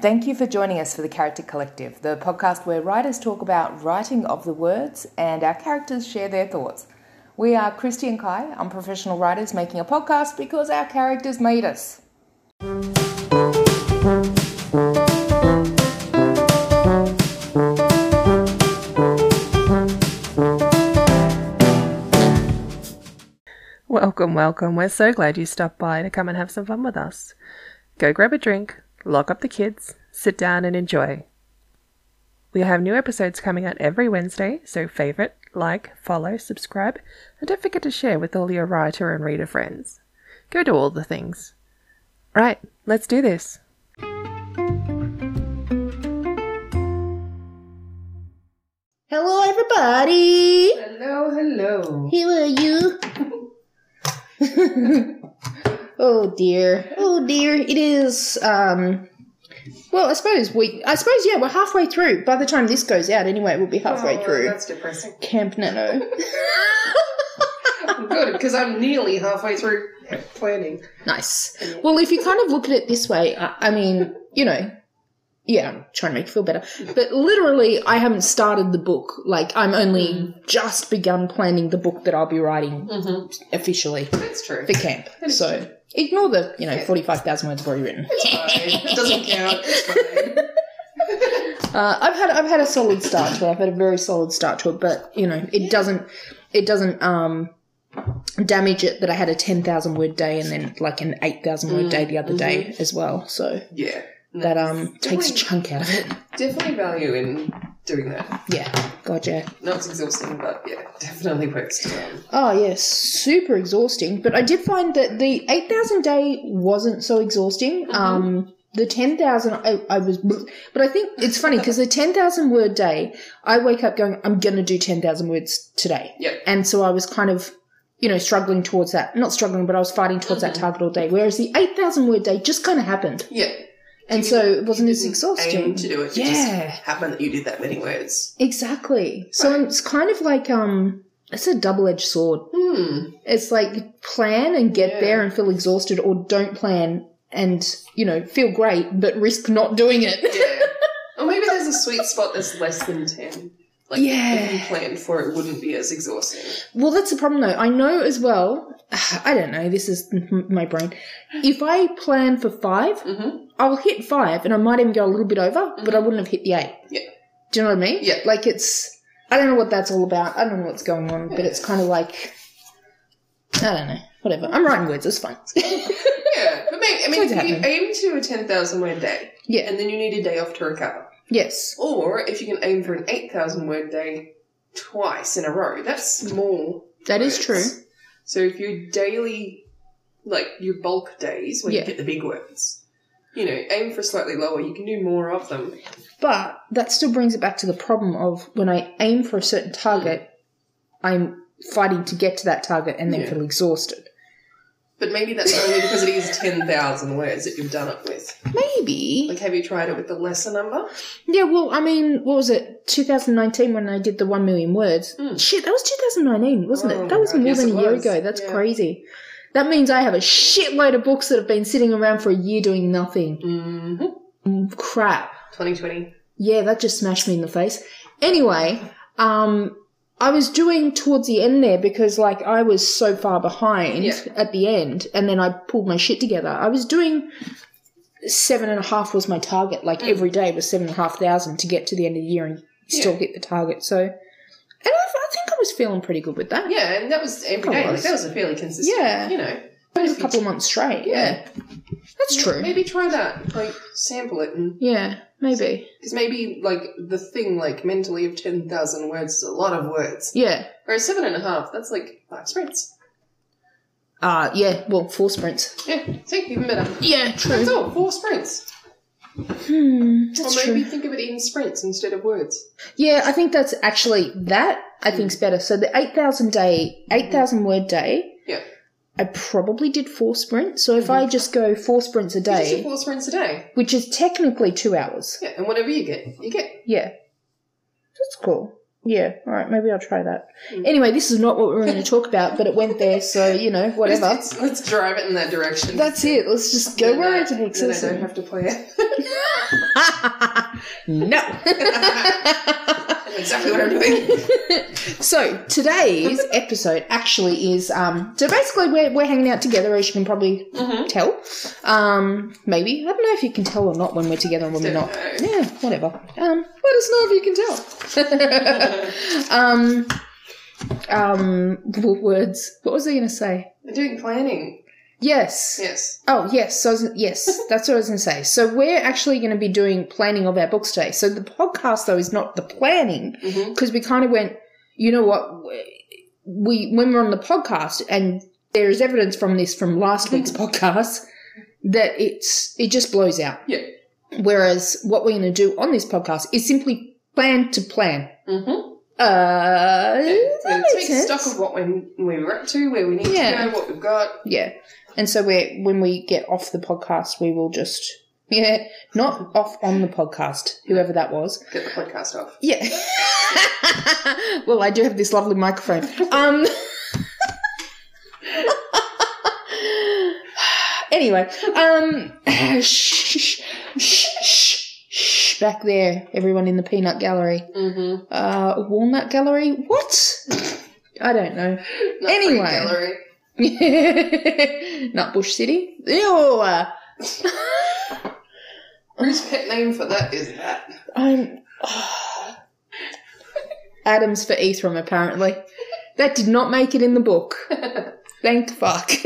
Thank you for joining us for the Character Collective, the podcast where writers talk about writing of the words and our characters share their thoughts. We are Christy and Kai, unprofessional writers making a podcast because our characters made us. Welcome, welcome. We're so glad you stopped by to come and have some fun with us. Go grab a drink, lock up the kids, sit down and enjoy. We have new episodes coming out every Wednesday, so favorite, like, follow, subscribe, and don't forget to share with all your writer and reader friends. Go do all the things. Right, let's do this. Hello, everybody. Hello, hello. Who are you? oh dear. Oh dear. It is. Um. Well, I suppose we. I suppose yeah. We're halfway through. By the time this goes out, anyway, we'll be halfway through Oh, That's depressing. Camp Nano. Good, because I'm nearly halfway through planning. nice. Well, if you kind of look at it this way, I, I mean, you know. Yeah, I'm trying to make you feel better. But literally, I haven't started the book. Like, I'm only just begun planning the book that I'll be writing officially. That's true. for camp. is So ignore the you know forty five thousand words I've already written. It doesn't count. It's fine. Uh, I've had I've had a solid start to it. I've had a very solid start to it, but you know it doesn't it doesn't um damage it that I had a ten thousand word day and then like an eight thousand word day the other day as well. So Yeah. that um takes a Definitely- chunk out of it. Definitely value in doing that. Yeah, gotcha. Not exhausting, but yeah, definitely works to Oh yes, super exhausting. But I did find that the eight thousand day wasn't so exhausting. Um, the ten thousand, I, I was, but I think it's funny because the ten thousand word day, I wake up going, I'm gonna do ten thousand words today. Yep. And so I was kind of, you know, struggling towards that. Not struggling, but I was fighting towards that target all day. Whereas the eight thousand word day just kind of happened, Yeah. And so it wasn't as exhausting. To do it. It Yeah. just happened that you did that many words. Exactly. So it's kind of like um, it's a double edged sword. Hmm. It's like plan and get Yeah. there and feel exhausted, or don't plan and you know feel great but risk not doing it. Yeah. or maybe there's a sweet spot that's less than 10. Like, Yeah. if you planned for it, it wouldn't be as exhausting. well, that's the problem though. I know as well. I don't know. This is my brain. If I plan for 5 Mhm. I'll hit five, and I might even go a little bit over, but I mm-hmm. wouldn't have hit the eight. Yeah. Do you know what I mean? Yeah. Like it's. I don't know what that's all about. I don't know what's going on, but it's kind of like. I don't know. Whatever. I'm writing words. It's fine. Yeah. But maybe, I mean, you aim to a 10,000 word day, yeah. and then you need a day off to recover. Yes. Or if you can aim for an 8,000 word day twice in a row, that's more. That is words. true. So if your daily, like your bulk days, when Yeah. you get the big words, you know, aim for slightly lower, you can do more of them. But that still brings it back to the problem of when I aim for a certain target, I'm fighting to get to that target and then Yeah. feel exhausted. But maybe that's only because it is 10,000 words that you've done it with. Maybe. Like, have you tried it with the lesser number? Yeah, well, I mean, what was it? 2019 when I did the 1 million words. Mm. Shit, that was 2019, wasn't Oh it? That was more yes, than a year was. ago. That's Yeah. crazy. That means I have a shitload of books that have been sitting around for a year doing nothing. Mm-hmm. Mm, crap. 2020. Yeah, that just smashed me in the face. Anyway, um, I was doing towards the end there because like I was so far behind Yeah. at the end, and then I pulled my shit together. I was doing seven and a half was my target. Like Mm. every day was seven and a half thousand to get to the end of the year and still Yeah. hit the target. So, and I, I I was feeling pretty good with that. Yeah, and that was every That. Like, was. that was a fairly consistent. Yeah. You know. It was a couple of months straight. Yeah, that's true. Maybe try that. Like, sample it and Yeah, maybe. Because maybe, like, the thing, like, mentally of 10,000 words is a lot of words. Yeah. or seven and a half, that's like five sprints. Uh yeah. Well, four sprints. Yeah, see, even better. Yeah, true. That's all, four sprints. Hmm, that's or maybe true. think of it in sprints instead of words. Yeah, I think that's actually that. I think's better. So the eight thousand day, eight thousand word day. Yeah. I probably did four sprints. So if I just go four sprints a day, four sprints a day. which is technically two hours. Yeah, and whatever you get, you get. Yeah, that's cool. Yeah, all right, maybe I'll try that. Mm. Anyway, this is not what we're going to talk about, but it went there, so you know, whatever. Let's, let's drive it in that direction. That's it. Let's just go where uh, it takes us. I don't have to play it. no. exactly what I'm doing. So today's episode actually is um so basically we're we're hanging out together as you can probably tell. Um maybe. I don't know if you can tell or not when we're together and when we're not. Know. Yeah, whatever. Um let us know if you can tell. um um words. What was I gonna say? We're doing planning. Yes. Yes. Oh yes, so yes, that's what I was going to say. So we're actually going to be doing planning of our books today. So the podcast though is not the planning because we kind of went, you know what, we when we're on the podcast and there is evidence from this from last week's podcast that it's it just blows out. Yeah. Whereas what we're going to do on this podcast is simply plan to plan. Mm-hmm. Uh, It's that going to take sense. stock of what we, we we're up to, where we need Yeah. to go, what we've got. Yeah. And so we when we get off the podcast, we will just yeah, not off on the podcast, whoever that was. Get the podcast off. Yeah. well, I do have this lovely microphone. Um. anyway, um, shh, shh, shh, shh, back there, everyone in the peanut gallery. Mm-hmm. Uh, walnut gallery? What? I don't know. Anyway. Gallery. Nutbush City. Ew. Whose pet name for that is that? I'm Adams for Ephraim, apparently. That did not make it in the book. Thank fuck.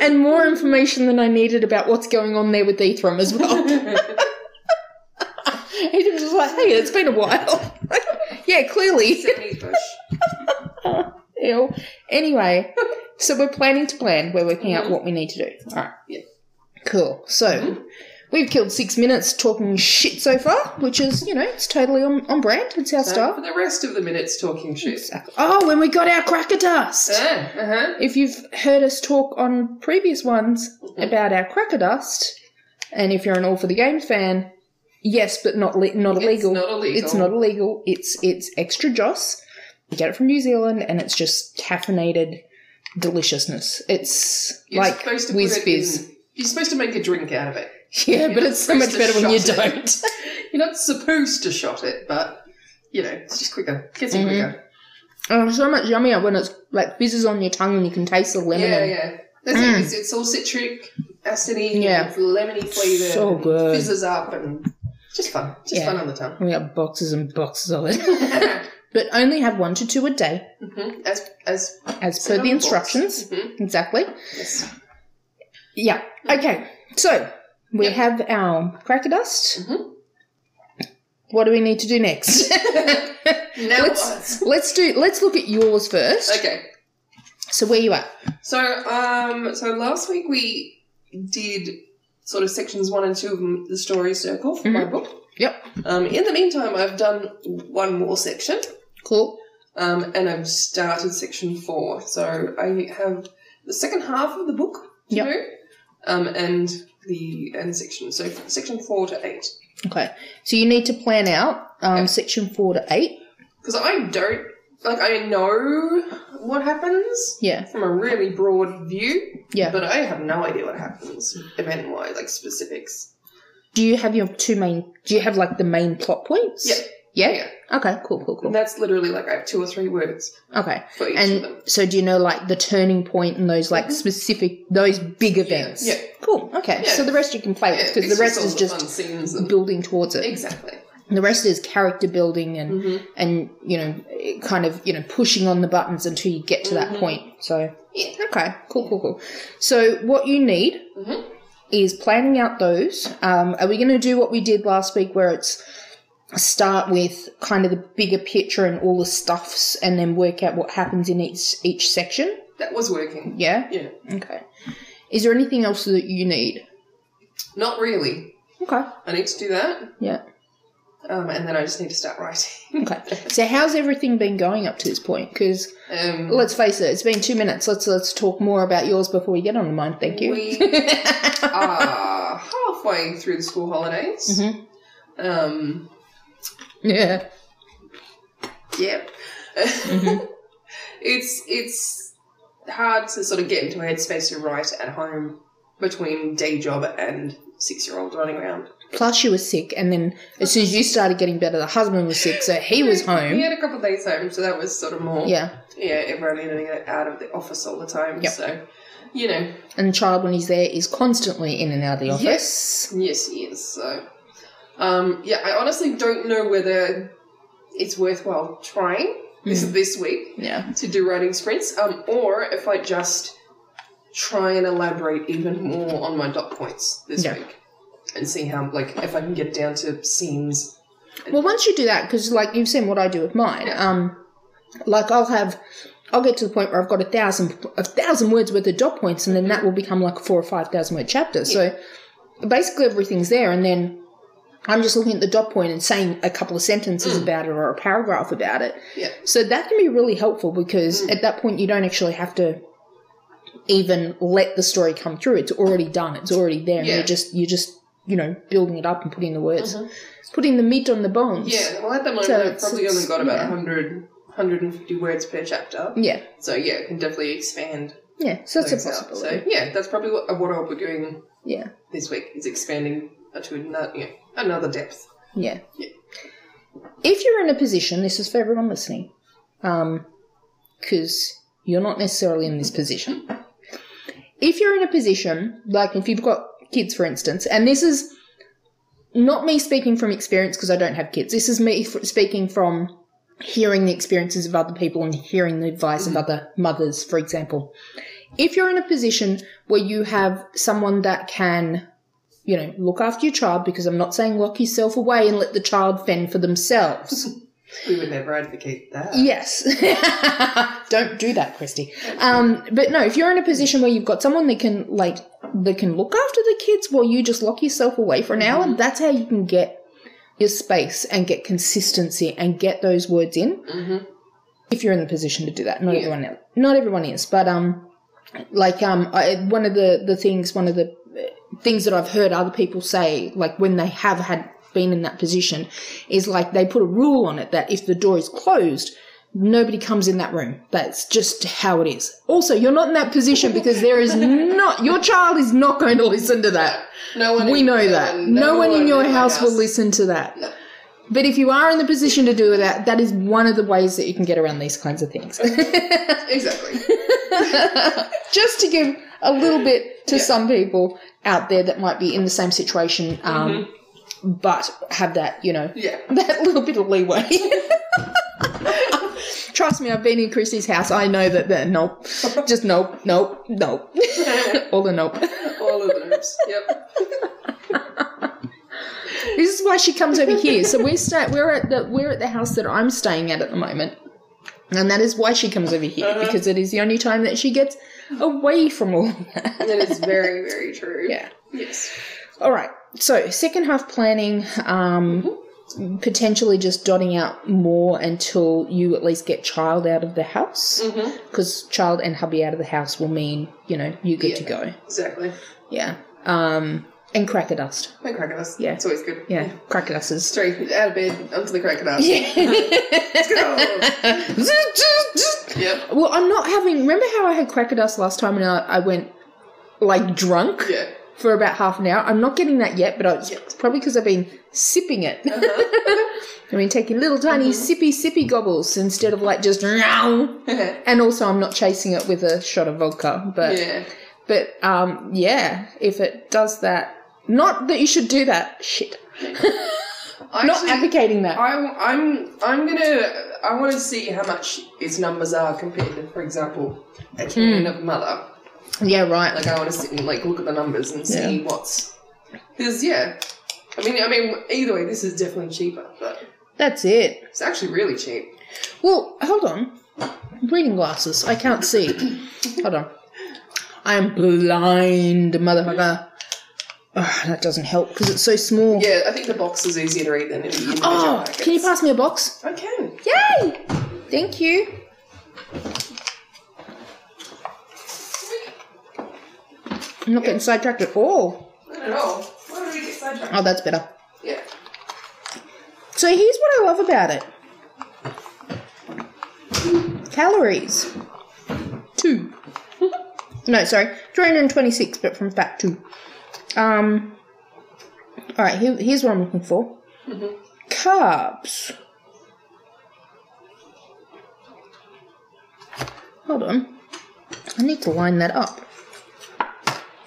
and more information than I needed about what's going on there with Ephraim as well. Ephraim was like, hey, it's been a while. yeah, clearly. 70s bush. Ew. Anyway, so we're planning to plan. We're working out what we need to do. All right. Yeah. Cool. So we've killed six minutes talking shit so far, which is, you know, it's totally on, on brand. It's our style. for the rest of the minutes talking shit. Oh, when we got our cracker dust. Ah, uh-huh. If you've heard us talk on previous ones about our cracker dust, and if you're an All for the Games fan, yes, but not le- not illegal. not illegal. It's not illegal. It's it's extra joss. You get it from New Zealand, and it's just caffeinated deliciousness. It's You're like supposed to whiz it fizz. in- You're supposed to make a drink out of it. Yeah, but it's so much better when you it. don't. You're not supposed to shot it, but you know, it's just quicker. Gets Mm-hmm. quicker. Oh, it's so much yummier when it's like fizzes on your tongue and you can taste the lemon. Yeah, and- yeah. That's it. It's, it's all citric, acidy, Mm. Yeah. lemony flavour. So good. Fizzes up and just fun. Just Yeah. fun on the tongue. We got boxes and boxes of it. but only have one to two a day, Mhm. As as as per the instructions. Mhm. Exactly. yes. Yeah. Okay. So we Yep. have our cracker dust. Mhm. What do we need to do next? Now let's let's do let's look at yours first. Okay. So where you at? So um so last week we did sort of sections one and two of the story circle for my Mhm. book. Yep. Um, in the meantime, I've done one more section. Cool. Um, and I've started section four. So I have the second half of the book to Yep. do, um, and the and section. So section four to eight. Okay. So you need to plan out um, section four to eight. Because I don't like I know what happens Yeah. from a really broad view, Yeah. but I have no idea what happens event wise, like specifics. Do you have your two main? Do you have like the main plot points? Yeah. Yeah. Yeah. Okay. Cool. Cool. And Cool. that's literally like I have two or three words Okay. for each of them. And so, do you know like the turning point and those like specific those big events? Yeah. Cool. Okay. Yeah. So the rest you can play with because the rest is the just and building towards it. exactly. The rest is character building and Mhm. and you know kind of you know pushing on the buttons until you get to that point. So Yeah. okay, cool, cool, cool. So what you need Mhm. is planning out those. Um, are we going to do what we did last week, where it's start with kind of the bigger picture and all the stuffs, and then work out what happens in each each section? That was working. Yeah. Yeah. Okay. Is there anything else that you need? Not really. Okay. I need to do that. Yeah. Um, and then I just need to start writing. Okay. So how's everything been going up to this point? Because Um, let's face it, it's been two minutes. Let's let's talk more about yours before we get on to mine. Thank you. We are halfway through the school holidays. Mhm. Um, yeah. yep. Mm-hmm. it's it's hard to sort of get into a headspace to write at home between day job and six year old running around. Plus, you were sick, and then as soon as you started getting better, the husband was sick, so he was home. He had a couple of days home, so that was sort of more. Yeah, Yeah, everyone in and out of the office all the time. Yep. So, you know, and the child, when he's there, is constantly in and out of the office. Yes, yes, he is. So, um, yeah, I honestly don't know whether it's worthwhile trying this Hmm. this week Yeah. to do writing sprints, um, or if I just try and elaborate even more on my dot points this Yeah. week and see how, like, if I can get down to scenes. Well, once you do that, because like you've seen what I do with mine, um, like I'll have, I'll get to the point where I've got a thousand, a thousand words worth of dot points, and then that will become like a four or five thousand word chapter. So basically, everything's there, and then I'm just looking at the dot point and saying a couple of sentences mm. about it or a paragraph about it. Yeah. So that can be really helpful because mm. at that point you don't actually have to even let the story come through. It's already done. It's already there. And Yeah. you're just you're just you know building it up and putting the words, uh-huh. putting the meat on the bones. Yeah, well, at the moment, So I've it's- probably only got about yeah. 100, 150 words per chapter. Yeah. So, yeah, I can definitely expand Yeah. So that's a those out. possibility. So, yeah, that's probably what, what I'll be doing Yeah. this week is expanding to another, know, another depth. Yeah. Yeah. If you're in a position, this is for everyone listening, um, because you're not necessarily in this position. If you're in a position, like if you've got kids, for instance, and this is not me speaking from experience because I don't have kids, this is me f- speaking from hearing the experiences of other people and hearing the advice of mm. other mothers, for example. If you're in a position where you have someone that can you know, look after your child because I'm not saying lock yourself away and let the child fend for themselves. We would never advocate that. yes. Don't do that, Christy. Um, but no, if you're in a position where you've got someone that can like that can look after the kids while you just lock yourself away for an hour, that's how you can get your space and get consistency and get those words in. Mhm. If you're in the position to do that, not everyone not everyone is, but um, like um, I, one of the the things, one of the things that I've heard other people say, like when they have had been in that position, is like they put a rule on it that if the door is closed, nobody comes in that room. That's just how it is. Also, you're not in that position because there is not your child is not going to listen to that. No one. We in- know that. one- No one in your my house will listen to that. No. But if you are in the position to do that, that is one of the ways that you can get around these kinds of things. Exactly. Just to give a little bit to Yeah. some people out there that might be in the same situation, um, but have that, you know, Yeah. that little bit of leeway. Trust me, I've been in Christy's house. I know that. that nope, just nope, nope, nope. All the nope. All of those. Yep. This is why she comes over here. So we're sta- we're at the we're at the house that I'm staying at at the moment, and that is why she comes over here Uh-huh. because it is the only time that she gets away from all that. That is very, very true. Yeah. Yes. All right. So second half planning, um, potentially just dotting out more until you at least get child out of the house, Mm-hmm. because child and hubby out of the house will mean you know you good to go. Exactly. Yeah. Um, and cracker dust. My cracker dust. Yeah. It's always good. Yeah, cracker dust is. Straight out of bed onto the cracker dust. Yeah. Let's go. Yep. Well, I'm not having. Remember how I had cracker dust last time and I, I went like drunk Yeah. for about half an hour? I'm not getting that yet, but I, it's Yeah. probably because I've been sipping it. Uh-huh. I've been taking little tiny sippy sippy gobbles instead of like just. And also, I'm not chasing it with a shot of vodka. But yeah. but um, yeah, if it does that, not that you should do that. Shit, I not actually- advocating that. I, I'm I'm gonna I want to see how much its numbers are compared to, for example, a can of mother. yeah, right. Like I want to sit and like look at the numbers and see Yeah. what's because yeah. I mean, I mean, either way, this is definitely cheaper, but That's it. it's actually really cheap. Well, hold on. Reading glasses. I can't see. hold on. I'm blind, motherfucker. Ugh, that doesn't help because it's so small. Yeah, I think the box is easier to read than the individual Oh, packets. can you pass me a box? I can. Yay! Thank you. I'm not getting sidetracked at all. Not at all. Why would we get sidetracked? Oh, that's better. Yeah. So here's what I love about it. Calories. Two. No, sorry, 326, but from fat too. Um, all right, here, here's what I'm looking for. Mhm. Carbs. Hold on. I need to line that up.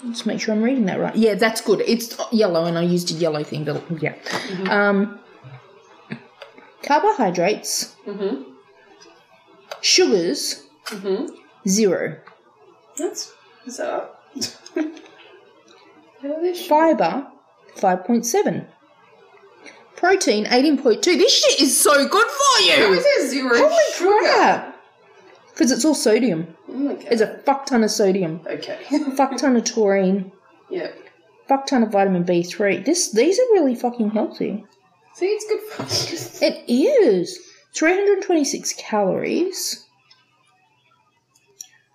Let's make sure I'm reading that right. Yeah, that's good. It's yellow, and I used a yellow thing, but yeah. Mhm. Um, carbohydrates, Mhm. sugars, zero. That's bizarre. How are they sh- Fiber, 5.7. Protein, 18.2. This shit is so good for How you! is there zero Holy sugar? crap! Because it's all sodium. Oh my god. There's a fuck ton of sodium, Okay. fuck ton of taurine, yeah. fuck ton of vitamin B3. This These are really fucking healthy. See, it's good for It is. 326 calories.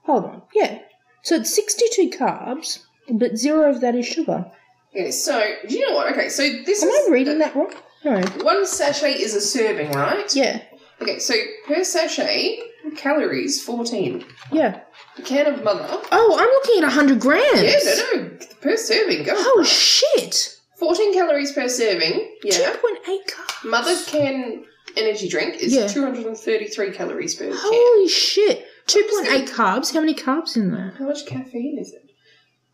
Hold on. Yeah. So it's 62 carbs, but zero of that is sugar. Okay, so, do you know what? Okay, so this Am is. I reading that wrong? No. One sachet is a serving, right? Yeah. Okay, so per sachet, calories 14. Yeah. A can of mother. Oh, I'm looking at 100 grams. Yeah, no, no, per serving, go. Oh, shit. 14 calories per serving. Yeah. 2.8 carbs. Mother can energy drink is Yeah. 233 calories per can. Holy shit. 2.8 carbs. How many carbs in there? How much caffeine is it?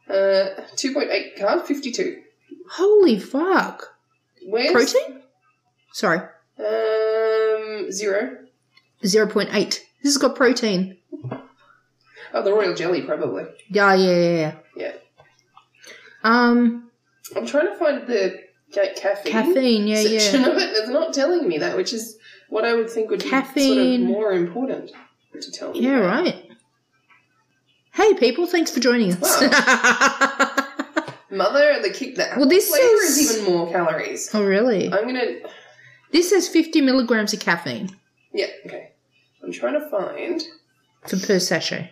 Uh, 2.8 carbs, 52. Holy fuck. Where's Protein? Sorry. Um, zero. 0.8. This has got protein. Oh, the royal jelly, probably. Yeah, yeah, yeah, yeah. Yeah. Um, I'm trying to find the ca- caffeine, caffeine, yeah, section yeah. of it. It's not telling me that, which is what I would think would be sort of more important to tell me. Yeah, about. right. Hey, people, thanks for joining us. Mother, the kick that Well, this flavor is- is even more calories. oh, really? I'm gonna. This says 50 milligrams of caffeine Yeah, okay. I'm trying to find. for per sachet.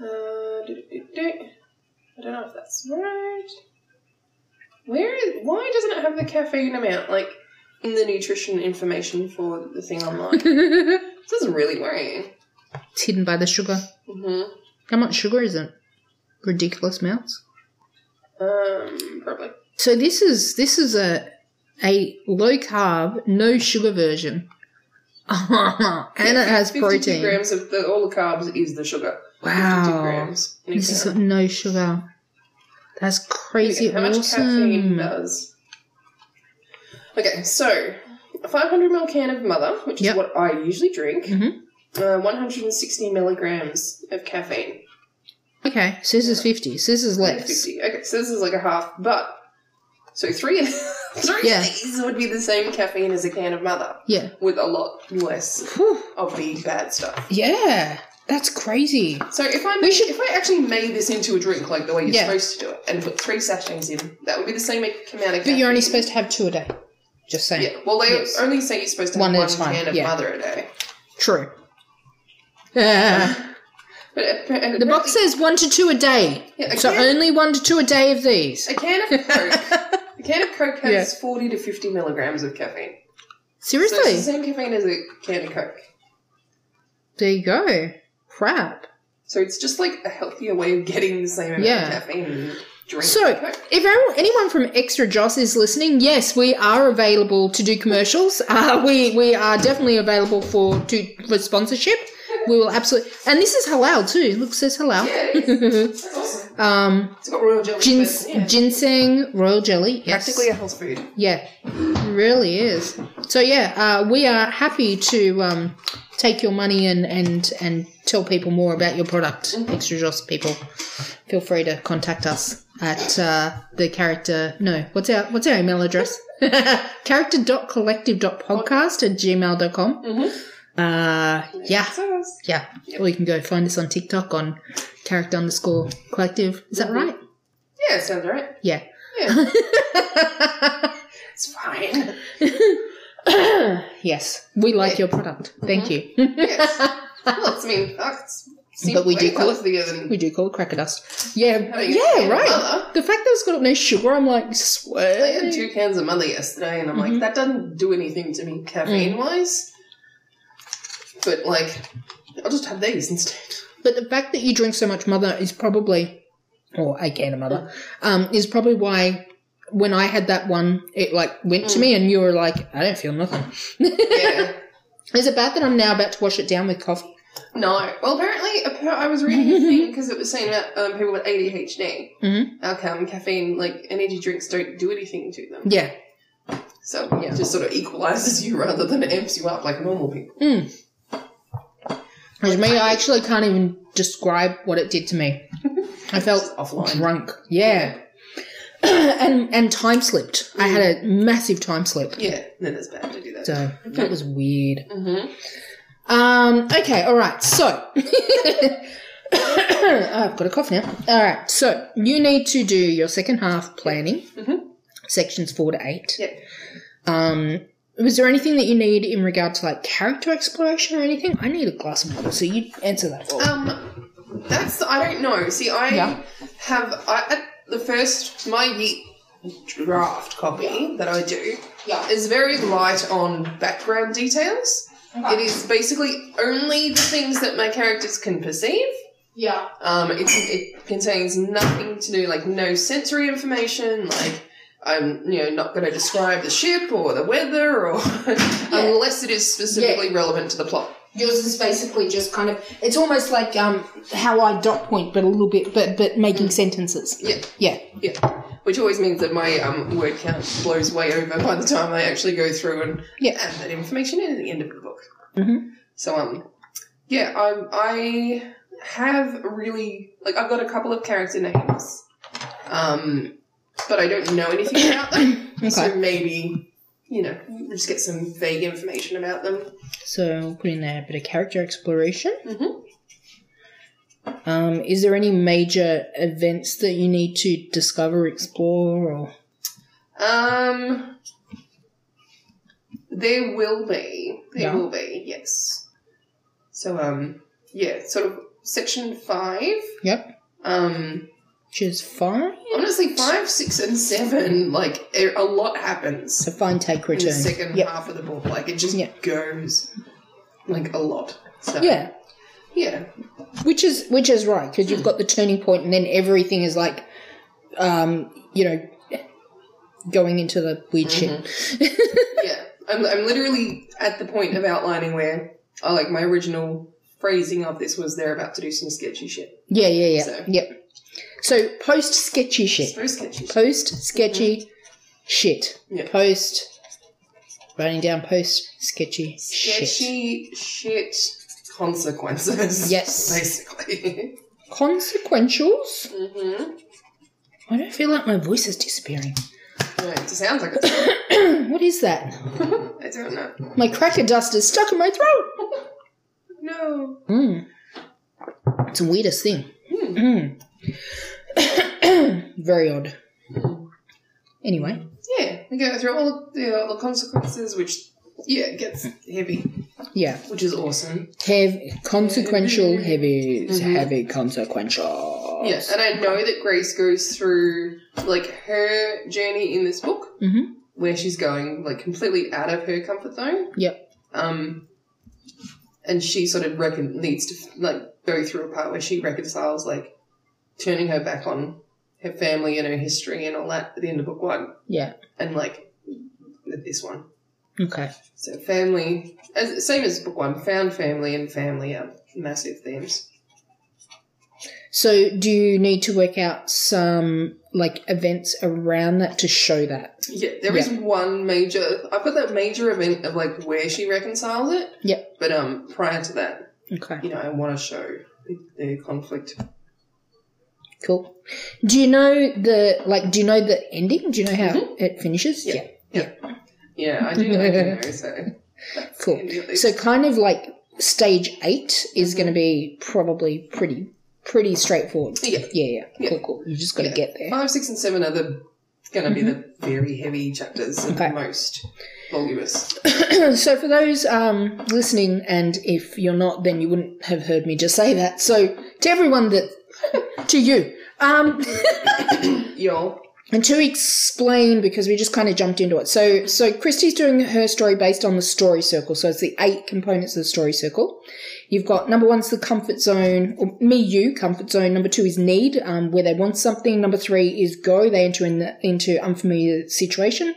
Uh, do-do-do-do. I don't know if that's right. Where is? Why doesn't it have the caffeine amount like in the nutrition information for the thing online? this is really worrying. It's hidden by the sugar. Hmm How much sugar is it? Ridiculous amounts. Um, probably. So this is this is a a low carb, no sugar version, and it has 52 protein. grams of the, all the carbs is the sugar. 52 Wow, grams. this has can. got no sugar. That's crazy Okay, how much caffeine awesome. does? Okay, so a 500 ml can of Mother, which Yep. is what I usually drink, Mhm. Uh, 160 milligrams of caffeine. Okay, so this is fifty. So this is less. 50. Okay, so this is like a half, but so three, three Yeah. of these would be the same caffeine as a can of Mother, Yeah. with a lot less Whew. of the bad stuff. Yeah, that's crazy. So if I made, should- if I actually made this into a drink like the way you're Yeah. supposed to do it, and put three sachets in, that would be the same amount of caffeine. But you're only supposed to have two a day. Just saying. Yeah, well, they Yes. only say you're supposed to One have one, a can of yeah. mother a day. True. Uh, But the box says one to two a day. Yeah, a so can- only one to two a day of these. a can of Coke. a can of Coke has Yeah. forty to fifty milligrams of caffeine. Seriously? So the same caffeine as a can of Coke. there you go. Crap. So it's just like a healthier way of getting the same amount Yeah. of caffeine in So, if anyone- anyone from Extra Joss is listening, yes, we are available to do commercials. Uh, we we are definitely available for to for sponsorship. We will absolutely, and this is halal too. Look, says halal. Yeah, it is. That's awesome. um, It's got royal jelly. gins- but, yeah, ginseng, royal jelly. Yes. practically a health food. Yeah, it really is. So yeah, uh, we are happy to um, take your money and, and and tell people more about your product. Extra Joss people, feel free to contact us at uh, the character. No, what's our what's our email address? character.collective.podcast at gmail.com. Mhm. Uh, yeah, yeah. Or you can go find us on TikTok on character underscore collective. Is that right? yeah, sounds right. Yeah. Yeah, it's fine. yes, we like your product. Thank you. Yes. well, it's, I mean, fuck, it's seems But we do call it- than We do call it cracker dust. Yeah, yeah, right. mother. The fact that it's got no sugar, I'm like, swear. I had two cans of mother yesterday, and I'm Mm-hmm. like, that doesn't do anything to me caffeine wise. But like, I'll just have these instead. But the fact that you drink so much mother is probably, or again a mother, um, is probably why when I had that one, it like went to me and you were like, I don't feel nothing. Yeah. Is it bad that I'm now about to wash it down with coffee? No. Well, apparently, I was reading a thing because it was saying about um, people with ADHD. Mhm. How come caffeine, like energy drinks, don't do anything to them? Yeah. So it just sort of equalizes you rather than amps you up like normal people. As me, I actually can't even describe what it did to me. I felt drunk. Yeah. and and time slipped. I had a massive time slip. Yeah, then it's bad to do that. So that was weird. Mhm. Um, okay, all right. So I've got a cough now. All right. So you need to do your second half planning, sections four to eight. Yeah. Um, was there anything that you need in regard to like character exploration or anything? I need a glass of water, so you answer that. For. Um, that's I don't know. See, I Yeah. have I at the first my ye- draft copy that I do Yeah. is very light on background details. It is basically only the things that my characters can perceive. Yeah. Um, it, it contains nothing to do, like no sensory information, like I'm, you know, not going to describe the ship or the weather or unless it is specifically relevant to the plot. Yours is basically just kind of it's almost like um how I dot point but a little bit but but making sentences. Yeah, Yeah. yeah. Which always means that my um, word count blows way over by the time I actually go through and Yeah. add that information in at the end of the book. Mhm. So, um, yeah, I, I have really, like, I've got a couple of character names, um, but I don't know anything about them. So maybe, you know, we'll just get some vague information about them. So put in there a bit of character exploration. Mhm. Um, is there any major events that you need to discover, explore, or Um, there will be. There Yeah. will be, yes. So, um, yeah, sort of section five. Yep. Um, which is fine. honestly, five, six, and seven, like, a a lot happens So find take in the return. second Yep. half of the book. Like, it just Yeah. goes, like, a lot. So, Yeah, Yeah. which is which is right because you've got the turning point, and then everything is like, um, you know, going into the weird shit. Yeah. I'm, I'm literally at the point of outlining where, I like, my original phrasing of this was they're about to do some sketchy shit. Yeah, yeah, yeah, So- yep. So post sketchy shit. very sketchy shit. Post sketchy shit. Yeah. Post writing down post sketchy, shit. sketchy shit consequences. Yes. Basically. Consequentials. mm-hmm. I don't feel like my voice is disappearing. Yeah, it sounds like it's. what is that? I don't know. My cracker dust is stuck in my throat. No. Mm. It's the weirdest thing. Mm. Very odd. Anyway, Yeah, we go through all the, all the consequences, which, yeah, it gets heavy, yeah. which is awesome. Heavy, consequential, heavy, heavy consequential. Yeah, and I know that Grace goes through, like, her journey in this book, Mhm. where she's going, like, completely out of her comfort zone. Yep. Um, and she sort of recon- needs to like go through a part where she reconciles like turning her back on her family and her history and all that at the end of book one, Yeah. and like this one. Okay. So family, as same as book one, found family and family are massive themes. So, do you need to work out some like events around that to show that? Yeah, there is one major. I've got that major event of like where she reconciles it. Yep. But um, prior to that, Okay. you know, I want to show the conflict. Cool. Do you know the like? Do you know the ending? Do you know how mm-hmm. it finishes? Yeah. Yeah, I do. I do know so Cool. handy at least. So, kind of like stage eight is going to mm-hmm. be probably pretty pretty straightforward. Yeah. Yeah. Yeah. Yeah. Cool. Cool. You just got to Yeah. get there. Five, six, and seven are the going to be the mm-hmm. very heavy chapters and Okay. the most voluminous. so for those um, listening, and if you're not, then you wouldn't have heard me just say that. So to everyone that, to you, um, Y'all. and to explain, because we just kind of jumped into it. So, so Christy's doing her story based on the story circle. So it's the eight components of the story circle. You've got number one's the comfort zone, or me, you, comfort zone. Number two is need, um, where they want something. Number three is go. They enter in the, into unfamiliar situation.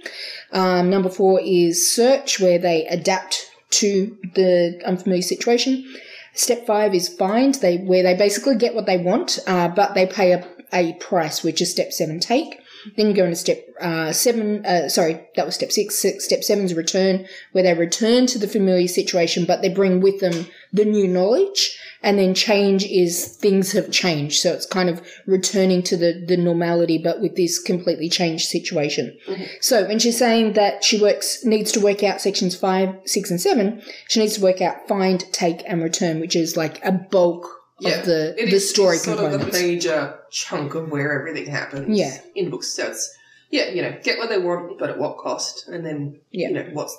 Um, number four is search, where they adapt to the unfamiliar situation. Step five is find, they where they basically get what they want, uh, but they pay a, a price, which is step seven take. Then you go into step uh, seven. Uh, sorry, that was step six. six. Step seven is return, where they return to the familiar situation, but they bring with them the new knowledge. And then change is things have changed, so it's kind of returning to the the normality, but with this completely changed situation. Mm-hmm. So when she's saying that she works needs to work out sections five, six, and seven, she needs to work out find, take, and return, which is like a bulk of the It the is- story it's sort of the major chunk of where everything happens. Yeah. in books. So it's yeah, you know, get what they want, but at what cost, and then Yeah. you know what's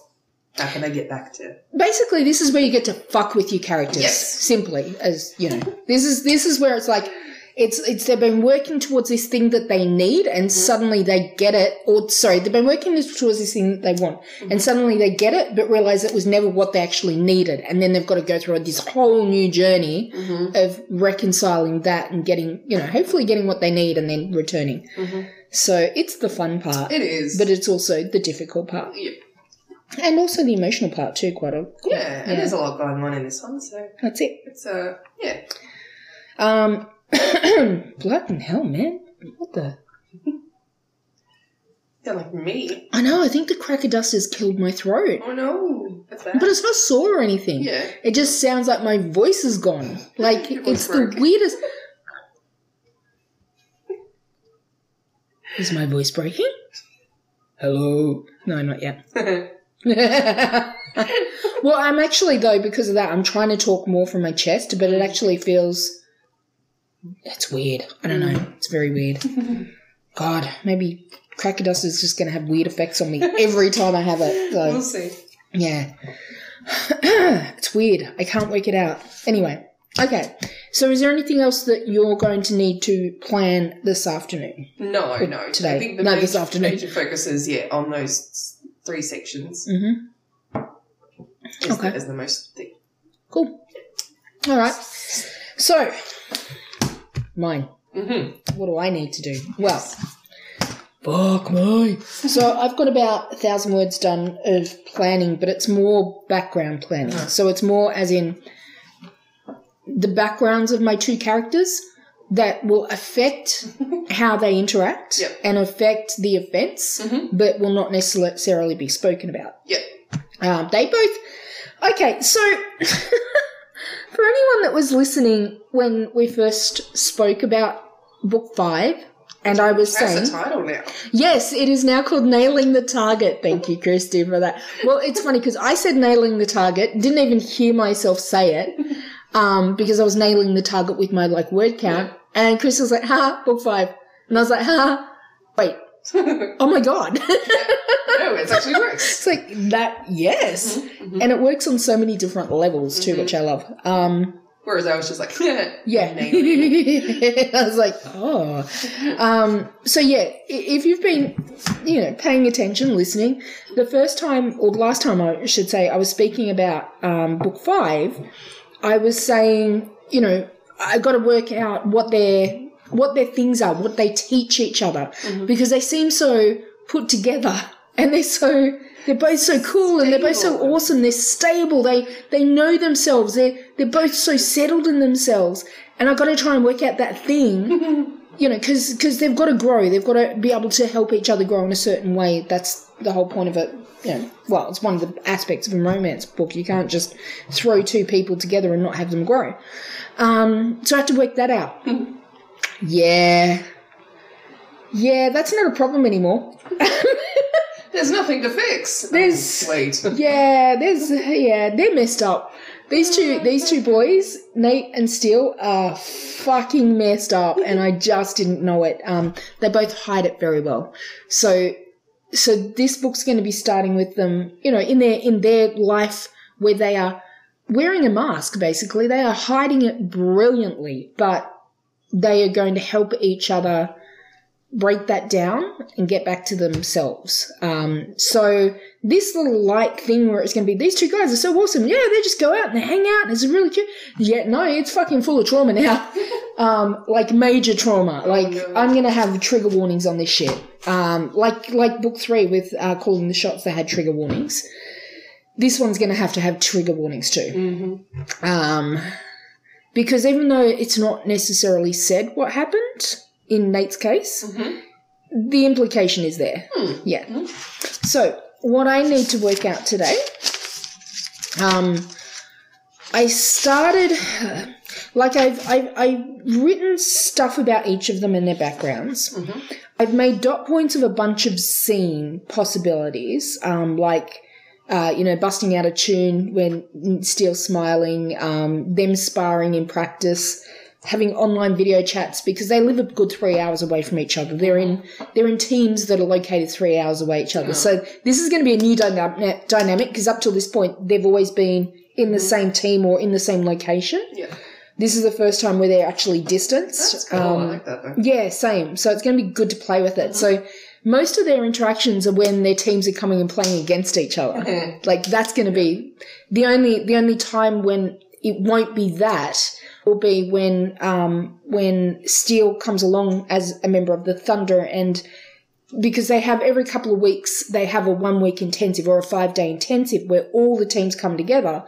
how can I get back to basically this is where you get to fuck with your characters Yes. simply as you know. This is this is where it's like it's it's they've been working towards this thing that they need and mm-hmm. suddenly they get it or sorry they've been working towards this thing that they want mm-hmm. and suddenly they get it but realize it was never what they actually needed. And then they've got to go through this whole new journey mm-hmm. of reconciling that and getting you know hopefully getting what they need and then returning. So it's the fun part it is. but it's also the difficult part. Yeah, and also the emotional part too quite a yeah, and there's a lot going on in this one, so that's it it's uh yeah. Um, blood and hell, man! What the? Sound like me. I know. I think the cracker dust has killed my throat, Oh no, that's bad. but it's not sore or anything. yeah, It just sounds like my voice is gone. Like it's the weirdest. Is my voice breaking? Hello? No, not yet. well, I'm actually though because of that. I'm trying to talk more from my chest, but it actually feels. It's weird. I don't know. It's very weird. God, maybe cracker dust is just going to have weird effects on me every time I have it. So. we'll see. Yeah. it's weird. I can't work it out. Anyway, okay. So is there anything else that you're going to need to plan this afternoon? No, no. today. I think the No, major, this afternoon. major focus is yeah on those three sections. Mm-hmm. Is, Okay. the, is the most thing. Cool. All right. So, mine. Mm-hmm. What do I need to do? Well, fuck me. So I've got about a thousand words done of planning, but it's more background planning. So it's more as in the backgrounds of my two characters that will affect how they interact Yep. and affect the events, but will not necessarily be spoken about. Yeah. Um, they both. Okay, so for anyone that was listening when we first spoke about book five, and I was That's saying, the title now. yes, it is now called Nailing the Target. Thank you, Christy, for that. Well, it's funny because I said nailing the target, didn't even hear myself say it, um, because I was nailing the target with my like word count, and Chris was like, "Ha, book five. and I was like, "Ha, wait, oh my god." No, it actually works. It's like that, yes. And it works on so many different levels too, which I love. Um, Whereas I was just like, yeah, yeah. I was like, oh. Um, so yeah, if you've been, you know, paying attention, listening, the first time, or the last time I should say, I was speaking about um, book five, I was saying, you know, I got to work out what their what their things are, what they teach each other, mm-hmm. because they seem so put together and they're so they're both so cool and they're both so awesome. They're stable. They they know themselves. They're they're both so settled in themselves. And I got to try and work out that thing, you know, because because they've got to grow. They've got to be able to help each other grow in a certain way. That's the whole point of it. You know, well, it's one of the aspects of a romance book. You can't just throw two people together and not have them grow. Um, so I had to work that out. yeah. Yeah, that's not a problem anymore. There's nothing to fix. There's- Oh, wait. Yeah, there's yeah, they're messed up. These two these two boys, Nate and Steele, are fucking messed up and I just didn't know it. Um they both hide it very well. So so this book's going to be starting with them, you know, in their in their life where they are wearing a mask basically. They are hiding it brilliantly, but they are going to help each other break that down and get back to themselves. Um, so this little light thing where it's going to be these two guys are so awesome. Yeah, they just go out and they hang out. And it's really cute. Yeah, no, it's fucking full of trauma now. um, like major trauma. Like no. I'm going to have trigger warnings on this shit. Um, like like book three with uh, calling the shots, they had trigger warnings. This one's going to have to have trigger warnings too. Um, because even though it's not necessarily said what happened in Nate's case, the implication is there. Yeah. So, what I need to work out today, um, I started, like I've, I've, I've written stuff about each of them and their backgrounds. I've made dot points of a bunch of scene possibilities, um, like uh, you know, busting out a tune when still smiling, um, them sparring in practice, having online video chats because they live a good three hours away from each other. They're in they're in teams that are located three hours away each other. So this is going to be a new dyna- dynamic because up till this point they've always been in the same team or in the same location. Yeah. This is the first time where they're actually distanced. Cool. Um, like that though. yeah, same. So it's going to be good to play with it. So most of their interactions are when their teams are coming and playing against each other. Like that's going to be the only the only time when it won't be that will be when um when Steele comes along as a member of the Thunder and because they have every couple of weeks they have a one week intensive or a five day intensive where all the teams come together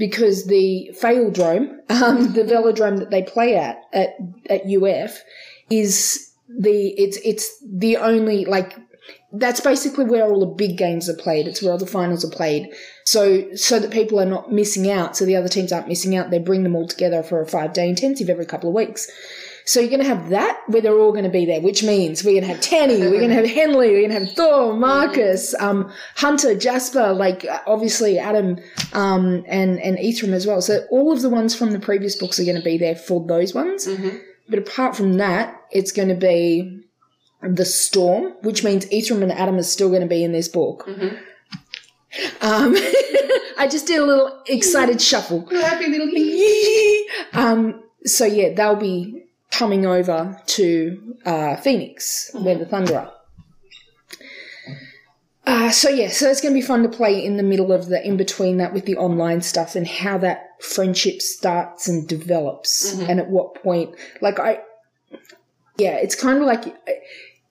because the Faildrome, um, the velodrome that they play at at at UF, is the it's it's the only like that's basically where all the big games are played. It's where all the finals are played. So so that people are not missing out, so the other teams aren't missing out, they bring them all together for a five day intensive every couple of weeks. So you're going to have that where they're all going to be there, which means we're going to have Tanny, we're going to have Henley, we're going to have Thor, Marcus, um, Hunter, Jasper, like uh, obviously Adam, um, and, and Ephraim as well. So all of the ones from the previous books are going to be there for those ones. But apart from that, it's going to be the storm, which means Ephraim and Adam are still going to be in this book. Um, I just did a little excited shuffle. Happy little thing. um, so yeah, they'll be coming over to uh, Phoenix, where the Thunder are. Uh, so yeah, so it's going to be fun to play in the middle of the in between that with the online stuff and how that friendship starts and develops, and at what point. Like I, yeah, it's kind of like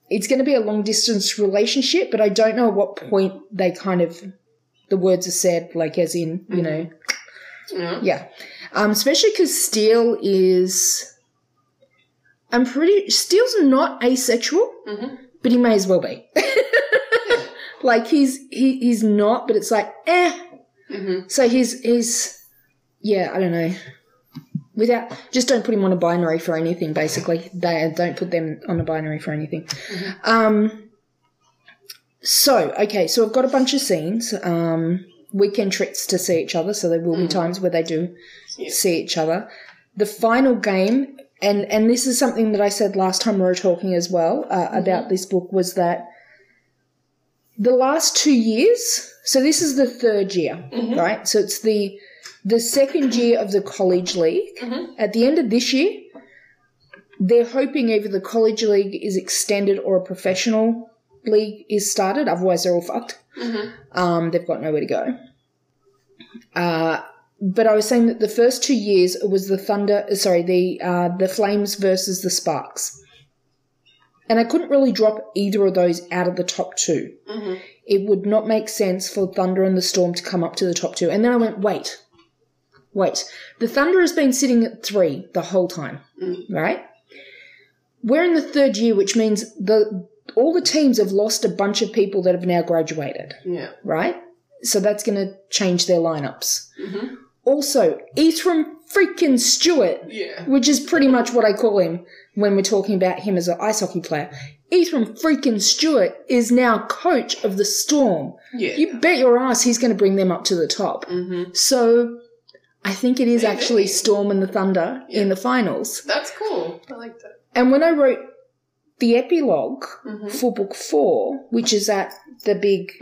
it's going to be a long distance relationship, but I don't know at what point they kind of the words are said, like as in you know, Yeah. yeah, um, especially because Steele is. I'm pretty. Steele's not asexual, but he may as well be. like he's he, he's not, but it's like eh. So he's he's yeah. I don't know. Without just don't put him on a binary for anything. Basically, they don't put them on a binary for anything. Um. So okay, so I've got a bunch of scenes. Um, weekend trips to see each other. So there will be times where they do see each other. The final game, and and this is something that I said last time we were talking as well uh, about this book was that the last two years. So this is the third year, right? So it's the the second year of the college league. At the end of this year, they're hoping either the college league is extended or a professional league is started. Otherwise, they're all fucked. Um, they've got nowhere to go. Uh, but I was saying that the first two years it was the Thunder, sorry, the uh, the Flames versus the Sparks, and I couldn't really drop either of those out of the top 2 It would not make sense for Thunder and the Storm to come up to the top two. And then I went, wait, wait, the Thunder has been sitting at three the whole time, right? We're in the third year, which means the all the teams have lost a bunch of people that have now graduated Yeah. right? So that's going to change their lineups. Mm-hmm. Also, Ephraim freaking Stewart, Yeah. which is pretty much what I call him when we're talking about him as an ice hockey player. Ephraim freaking Stewart is now coach of the Storm. Yeah. You bet your ass he's going to bring them up to the top. Mm-hmm. So I think it is actually Storm and the Thunder in the finals. That's cool. I like that. And when I wrote the epilogue for book four, which is at the big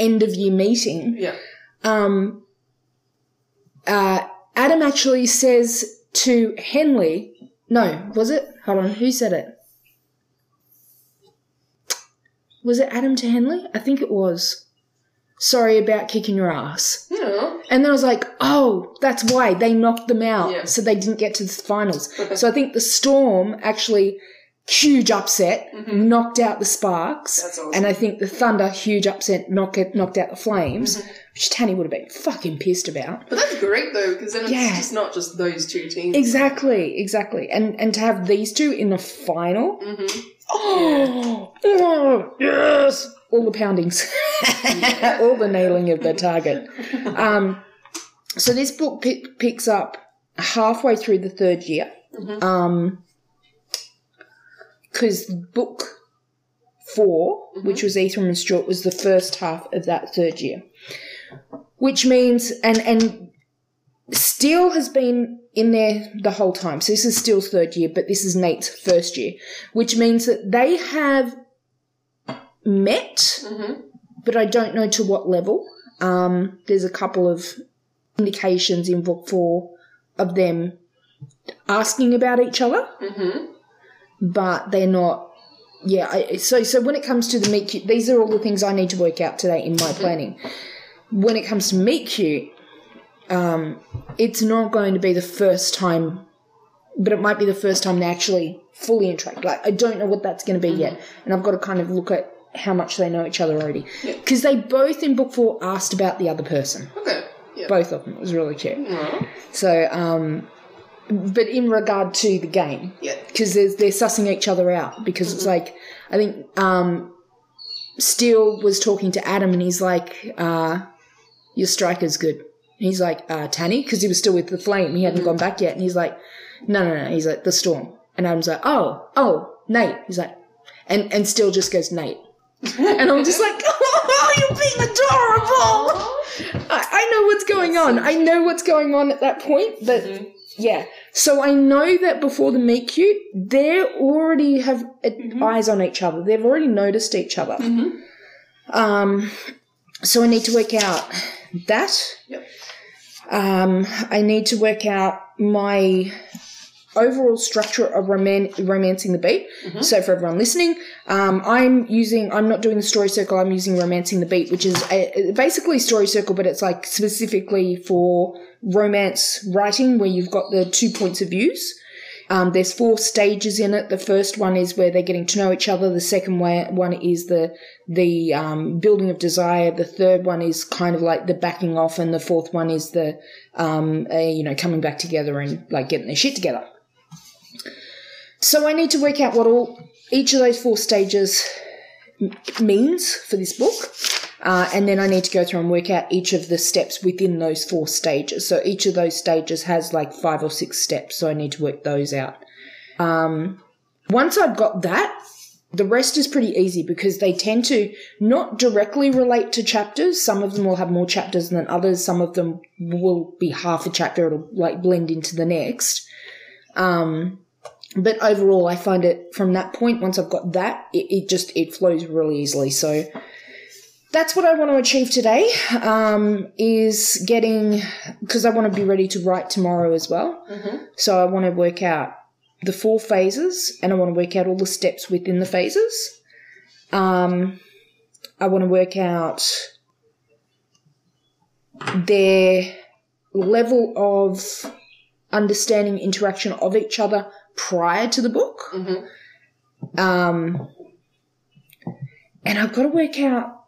end of year meeting, Yeah. um, uh, Adam actually says to Henley, no, was it? Hold on, who said it? Was it Adam to Henley? I think it was. Sorry about kicking your ass. Yeah. And then I was like, oh, that's why they knocked them out. Yeah. So they didn't get to the finals. so I think the Storm actually, huge upset, knocked out the Sparks. Mm-hmm. That's awesome. And I think the Thunder, huge upset, knock it, knocked out the Flames, Mm-hmm. which Tanny would have been fucking pissed about. But that's great though, because then it's Yeah. just not just those two teams. Exactly, exactly. And and to have these two in the final, Mm-hmm. oh, oh, yes, all the poundings, all the nailing of the target. Um, so this book pick, picks up halfway through the third year, um, because book 4 which was Ephraim and Stewart, was the first half of that third year, which means and and Steele has been in there the whole time. So this is Steele's third year, but this is Nate's first year, which means that they have met, Mm-hmm. but I don't know to what level. Um, there's a couple of indications in book four of them asking about each other, Mm-hmm. But they're not. Yeah, I, so so when it comes to the meet cute, these are all the things I need to work out today in my planning. When it comes to meet cute, um, it's not going to be the first time, but it might be the first time they actually fully interact. Like I don't know what that's going to be yet, and I've got to kind of look at how much they know each other already. Because they both in book four asked about the other person, Okay. Yeah. both of them. It was really cute. Alright. So, um, but in regard to the game, Yeah. because they're, they're sussing each other out because it's like I think um, Steele was talking to Adam and he's like, uh, "Your striker's good." And he's like, uh, "Tanny," because he was still with the Flame. He hadn't gone back yet, and he's like, "No, no, no." He's like, "The Storm," and Adam's like, "Oh, oh, Nate." He's like, and and Steele just goes, "Nate," and I'm just like, "Oh, you're being adorable." I, I know what's going on. I know what's going on at that point, but yeah. So I know that before the meet cute, they already have uh, eyes on each other. They've already noticed each other. Um, so I need to work out that. Yep. Um, I need to work out my overall structure of roman- romancing the beat. So for everyone listening, um, I'm using, I'm not doing the story circle, I'm using romancing the beat, which is a, basically story circle, but it's like specifically for romance writing where you've got the two points of views. Um, there's four stages in it. The first one is where they're getting to know each other. The second way, one is the the um, building of desire. The third one is kind of like the backing off, and the fourth one is the um, uh, you know coming back together and like getting their shit together. So I need to work out what all each of those four stages means for this book. Uh, and then I need to go through and work out each of the steps within those four stages. So each of those stages has like five or six steps. So I need to work those out. Um, once I've got that, the rest is pretty easy because they tend to not directly relate to chapters. Some of them will have more chapters than others. Some of them will be half a chapter. It'll like blend into the next. Um, but overall, I find it from that point, once I've got that, it, it just, it flows really easily. So that's what I want to achieve today, um, is getting, because I want to be ready to write tomorrow as well. So I want to work out the four phases and I want to work out all the steps within the phases. Um, I want to work out their level of understanding interaction of each other prior to the book. Um, and I've got to work out.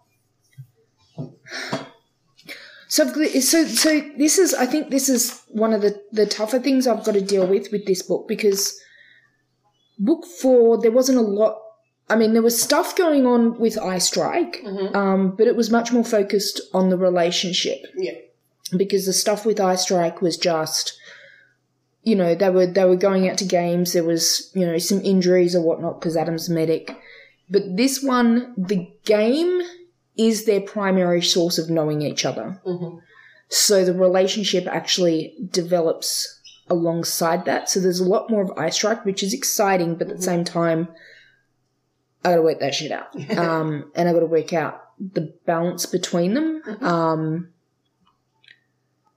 So, so, so this is. I think this is one of the the tougher things I've got to deal with with this book because book four there wasn't a lot. I mean, there was stuff going on with Eye Strike, um, but it was much more focused on the relationship Yeah. because the stuff with Eye Strike was just, you know, they were they were going out to games. There was you know some injuries or whatnot because Adam's medic, but this one, the game is their primary source of knowing each other. So the relationship actually develops alongside that. So there's a lot more of Eye Strike, which is exciting, but at the same time, I gotta work that shit out. um, and I gotta work out the balance between them. Um,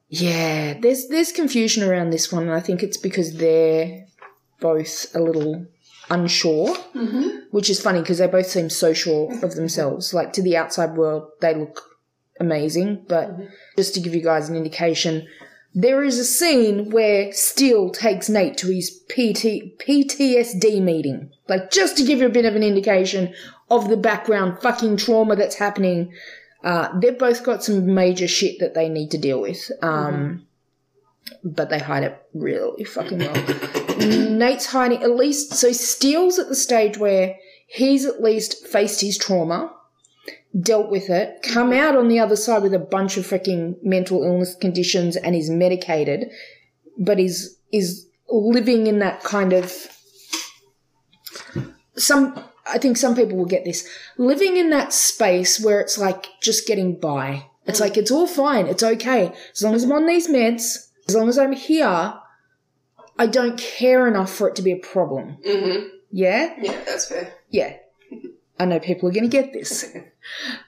yeah, there's there's confusion around this one, and I think it's because they're both a little unsure, mm-hmm. which is funny because they both seem so sure of themselves. Like to the outside world, they look amazing, but mm-hmm. just to give you guys an indication, there is a scene where Steele takes Nate to his PT, PTSD meeting. Like, just to give you a bit of an indication of the background fucking trauma that's happening. Uh, they've both got some major shit that they need to deal with. Um, But they hide it really fucking well. Nate's hiding, at least, so Steele's at the stage where he's at least faced his trauma dealt with it, come out on the other side with a bunch of freaking mental illness conditions and is medicated, but is is living in that kind of some I think some people will get this. Living in that space where it's like just getting by. It's like it's all fine, it's okay. As long as I'm on these meds, as long as I'm here, I don't care enough for it to be a problem. Mm-hmm. Yeah? Yeah, that's fair. Yeah. I know people are going to get this.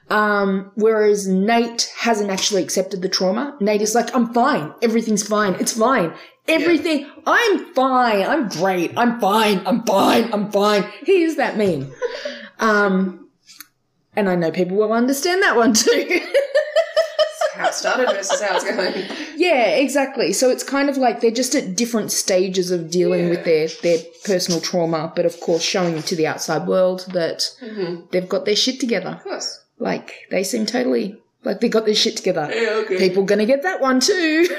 Um, whereas Nate hasn't actually accepted the trauma. Nate is like, I'm fine. Everything's fine. It's fine. Everything. I'm fine. I'm great. I'm fine. I'm fine. I'm fine. He is that mean. Um, and I know people will understand that one too. How it started versus how it's going. yeah, exactly. So it's kind of like they're just at different stages of dealing with their, their personal trauma, but of course showing to the outside world that they've got their shit together. Of course. Like they seem totally like they got their shit together. Yeah, okay. People gonna get that one too.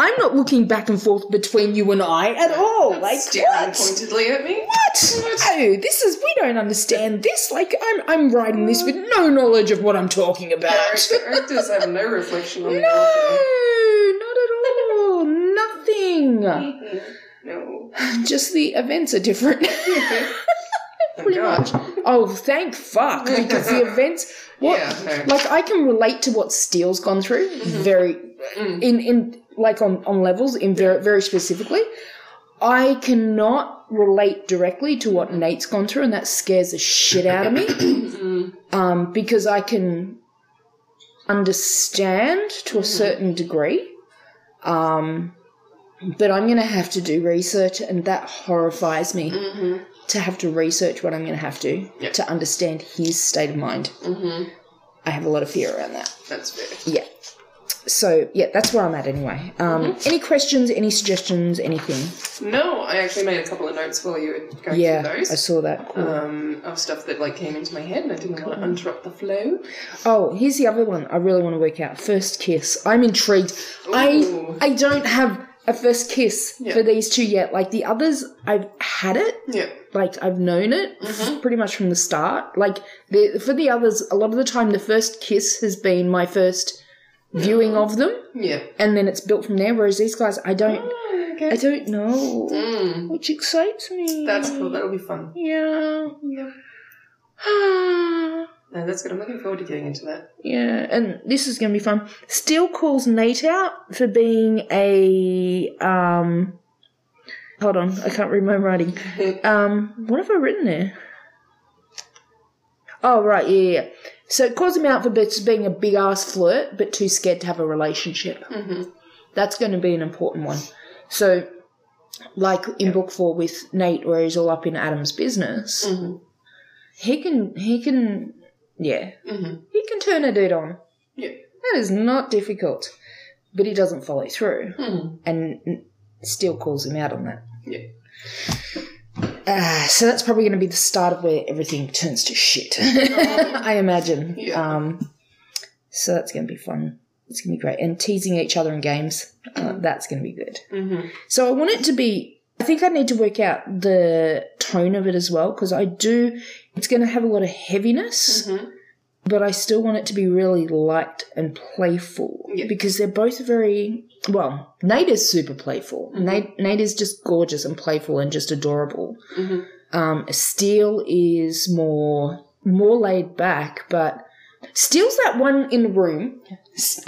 I'm not looking back and forth between you and I at all. Like Staring what? pointedly at me. What? No, this is we don't understand this. Like I'm I'm writing this with no knowledge of what I'm talking about. Characters have no reflection on No, not at all. Nothing. No. Just the events are different. Pretty oh, much. Oh, thank fuck. Because the events what Yeah, like I can relate to what Steele's gone through mm-hmm. very mm. in in like on on levels in very very specifically. I cannot relate directly to what Nate's gone through, and that scares the shit out of me. Mm. um, because I can understand to a mm-hmm. certain degree. Um, but I'm going to have to do research, and that horrifies me mm-hmm. To have to research what I'm going to have to Yep. to understand his state of mind. Mm-hmm. I have a lot of fear around that. That's fair. Yeah. So yeah, that's where I'm at anyway. Um, Any questions? Any suggestions? Anything? No, I actually made a couple of notes while you were going Yeah, through those. I saw that. Cool. Um, of stuff that like came into my head and I didn't want to interrupt the flow. Oh, here's the other one I really want to work out. First kiss. I'm intrigued. I I don't have a first kiss Yeah. for these two yet. Like the others, I've had it. Yeah. Like I've known it f- pretty much from the start. Like the, for the others, a lot of the time, the first kiss has been my first viewing of them, Yeah. and then it's built from there. Whereas these guys, I don't, Oh, I don't know, Mm, which excites me. that's cool. That'll be fun. Yeah. Yeah. No, that's good. I'm looking forward to getting into that. Yeah, and this is going to be fun. Steele calls Nate out for being a um. Hold on, I can't read my writing. Um, what have I written there? Oh right, yeah, yeah. So it calls him out for being a big ass flirt, but too scared to have a relationship. Mhm. That's going to be an important one. So, like in book four with Nate, where he's all up in Adam's business, Mhm. he can he can yeah Mhm. he can turn a dude on. Yeah. That is not difficult. But he doesn't follow through Mhm. and still calls him out on that. Yeah. Uh, so that's probably going to be the start of where everything turns to shit. I imagine. Yeah. Um, so that's going to be fun. It's going to be great. And teasing each other in games, uh, that's going to be good. Mhm. So I want it to be. I think I need to work out the tone of it as well because I do. It's going to have a lot of heaviness, Mhm. but I still want it to be really light and playful Yeah. because they're both very. Well, Nate is super playful. Nate, Nate is just gorgeous and playful and just adorable. Mhm. Um, Steele is more more laid back, but Steele's that one in the room.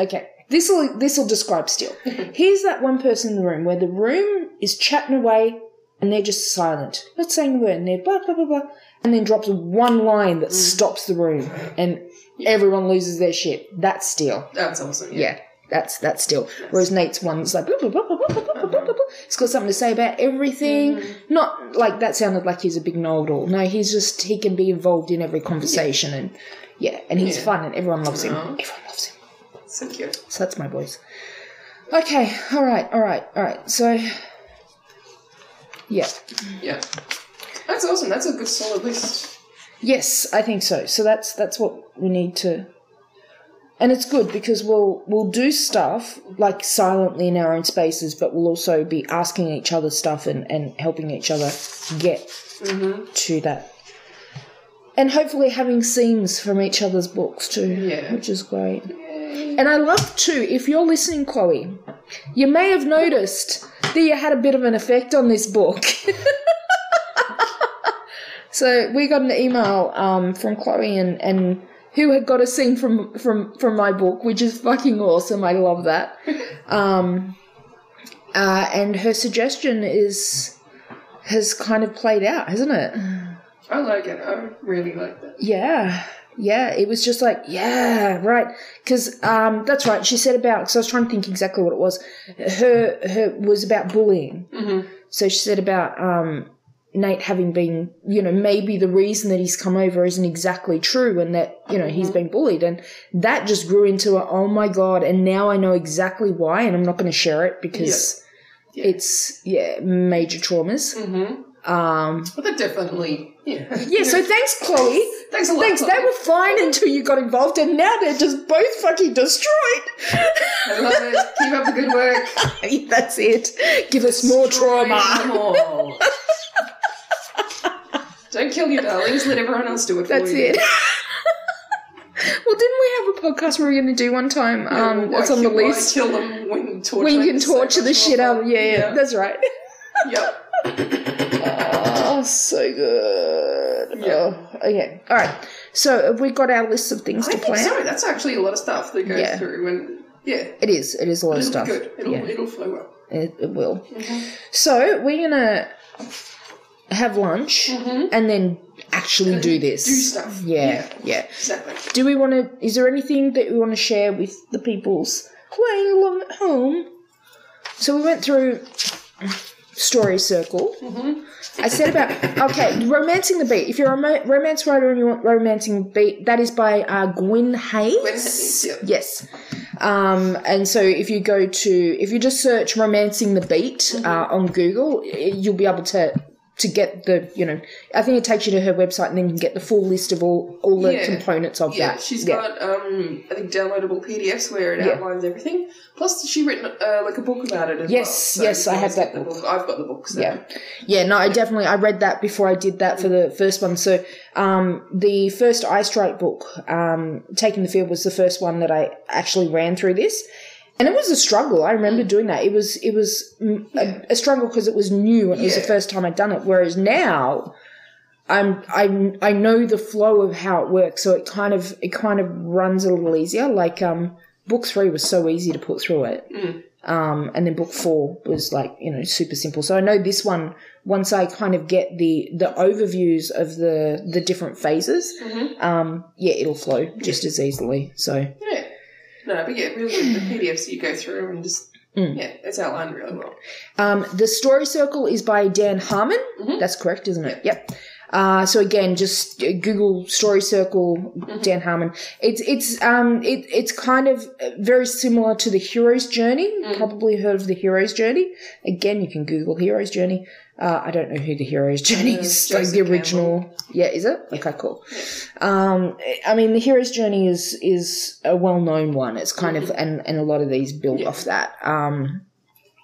Okay, this will this will describe Steele. He's that one person in the room where the room is chatting away and they're just silent, not saying a word, and they're blah blah blah blah, and then drops one line that mm. stops the room and everyone loses their shit. That's Steele. That's awesome. Yeah. yeah that's that's Steele. Yes. Whereas Nate's one's like blah, blah, blah, it's got something to say about everything. Mm-hmm. Not like that sounded like he's a big know-it-all. No, he's just he can be involved in every conversation yeah. and yeah, and he's yeah. fun and everyone loves Aww. him. Everyone loves him. So cute. So that's my boys. Okay, all right, all right, all right. So yeah, yeah. That's awesome. That's a good solid list. yes, I think so. So that's that's what we need to. And it's good because we'll we'll do stuff like silently in our own spaces, but we'll also be asking each other stuff and, and helping each other get mm-hmm. to that. And hopefully having scenes from each other's books too, Yeah. which is great. And I love too, if you're listening, Chloe, you may have noticed that you had a bit of an effect on this book. so we got an email um, from Chloe and, and who had got a scene from, from, from my book, which is fucking awesome. I love that. Um, uh, and her suggestion is has kind of played out, hasn't it? I like it. I really like that. Yeah, yeah. It was just like, yeah, right. Because um, that's right. She said about. Because I was trying to think exactly what it was. Her her was about bullying. Mm-hmm. So she said about um, Nate having been, you know, maybe the reason that he's come over isn't exactly true, and that you know he's been bullied, and that just grew into a oh my god, and now I know exactly why, and I'm not going to share it because Yeah. it's yeah major traumas. Mm-hmm. Um, But that definitely, yeah. yeah. So thanks, Chloe. Thanks a lot. Thanks. They were fine until you got involved, and now they're just both fucking destroyed. I love it. Keep up the good work. That's it. Give us more trauma. Don't kill your darlings. Let everyone else do it for That's you. it. well, didn't we have a podcast we were going to do one time? Um, Why it's on the list. Kill them when torture. When you can is so torture the shit out of fun. yeah, yeah, that's right. Yep. Oh, so good. Yeah. Oh, okay. All right. So have we got our list of things I to plan? so. That's actually a lot of stuff that goes Yeah. through, and yeah, It is. It is a lot of it'll stuff. be good. It'll yeah, it'll flow well. it, it will. So we're gonna have lunch and then actually do this. Do stuff. Yeah, yeah. Exactly. Do we want to? Is there anything that we want to share with the peoples playing along at home? So we went through story circle. I said about okay, romancing the beat. If you're a romance writer and you want romancing beat, that is by uh, Gwen Hayes. Gwen Hayes, yeah. Yes. Um, and so if you go to if you just search romancing the beat uh, on Google, you'll be able to to get the you know I think it takes you to her website and then you can get the full list of all all the Yeah. components of that. Yeah, that. she's Yeah. got um I think downloadable PDFs where it Yeah. outlines everything. Plus, she written uh, like a book about it as Yes, well. yes, you I have that the book. I've got the book. So. Yeah, yeah. No, I definitely I read that before I did that for the first one. So, um, the first Eye Strike book, um, Taking the Field, was the first one that I actually ran through this, and it was a struggle. I remember doing that. It was it was mm, a, a struggle because it was new and it was the first time I'd done it. Whereas now. I'm I I know the flow of how it works, so it kind of it kind of runs a little easier. Like um, book three was so easy to put through it, um, and then book four was like you know super simple. So I know this one once I kind of get the the overviews of the the different phases, um, yeah, it'll flow just as easily. So Yeah. No, but yeah, really good. The PDFs that you go through and just Mm. yeah, it's outlined really well. Um, the story circle is by Dan Harmon. That's correct, isn't it? Yep. Uh, so again, just uh, Google Story Circle, Dan Harmon. It's it's um it it's kind of uh, very similar to the hero's journey. Probably heard of the hero's journey. Again, you can Google hero's journey. Uh, I don't know who the hero's journey Uh, is. Like the original. Yeah, is it? Okay, cool. Um, I mean, the hero's journey is is a well known one. It's kind of and and a lot of these build off that. Um,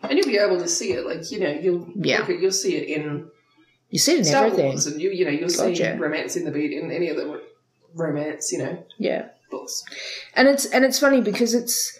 And you'll be able to see it, like you know, you'll Yeah. look at, you'll see it in you see it in Star everything. Wars, and you you know you'll see romancing the beat in any of the romance you know Yeah. books. and it's and it's funny because it's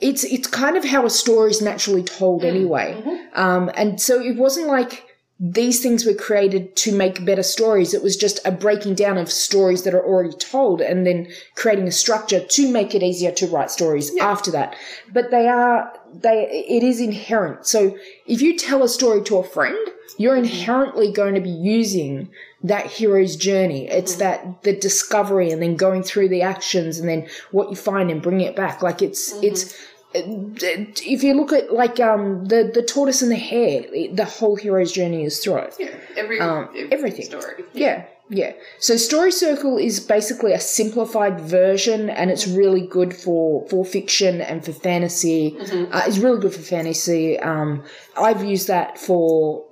it's it's kind of how a story is naturally told anyway. Um, and so it wasn't like these things were created to make better stories. It was just a breaking down of stories that are already told and then creating a structure to make it easier to write stories after that. But they are they it is inherent. So if you tell a story to a friend you're inherently going to be using that hero's journey. It's that the discovery and then going through the actions and then what you find and bringing it back. Like it's it's if you look at like um the the tortoise and the hare, the whole hero's journey is through it. Yeah, every, Um, every everything. story. Yeah, yeah. So Story Circle is basically a simplified version, and it's really good for for fiction and for fantasy. Uh, it's really good for fantasy. Um, I've used that for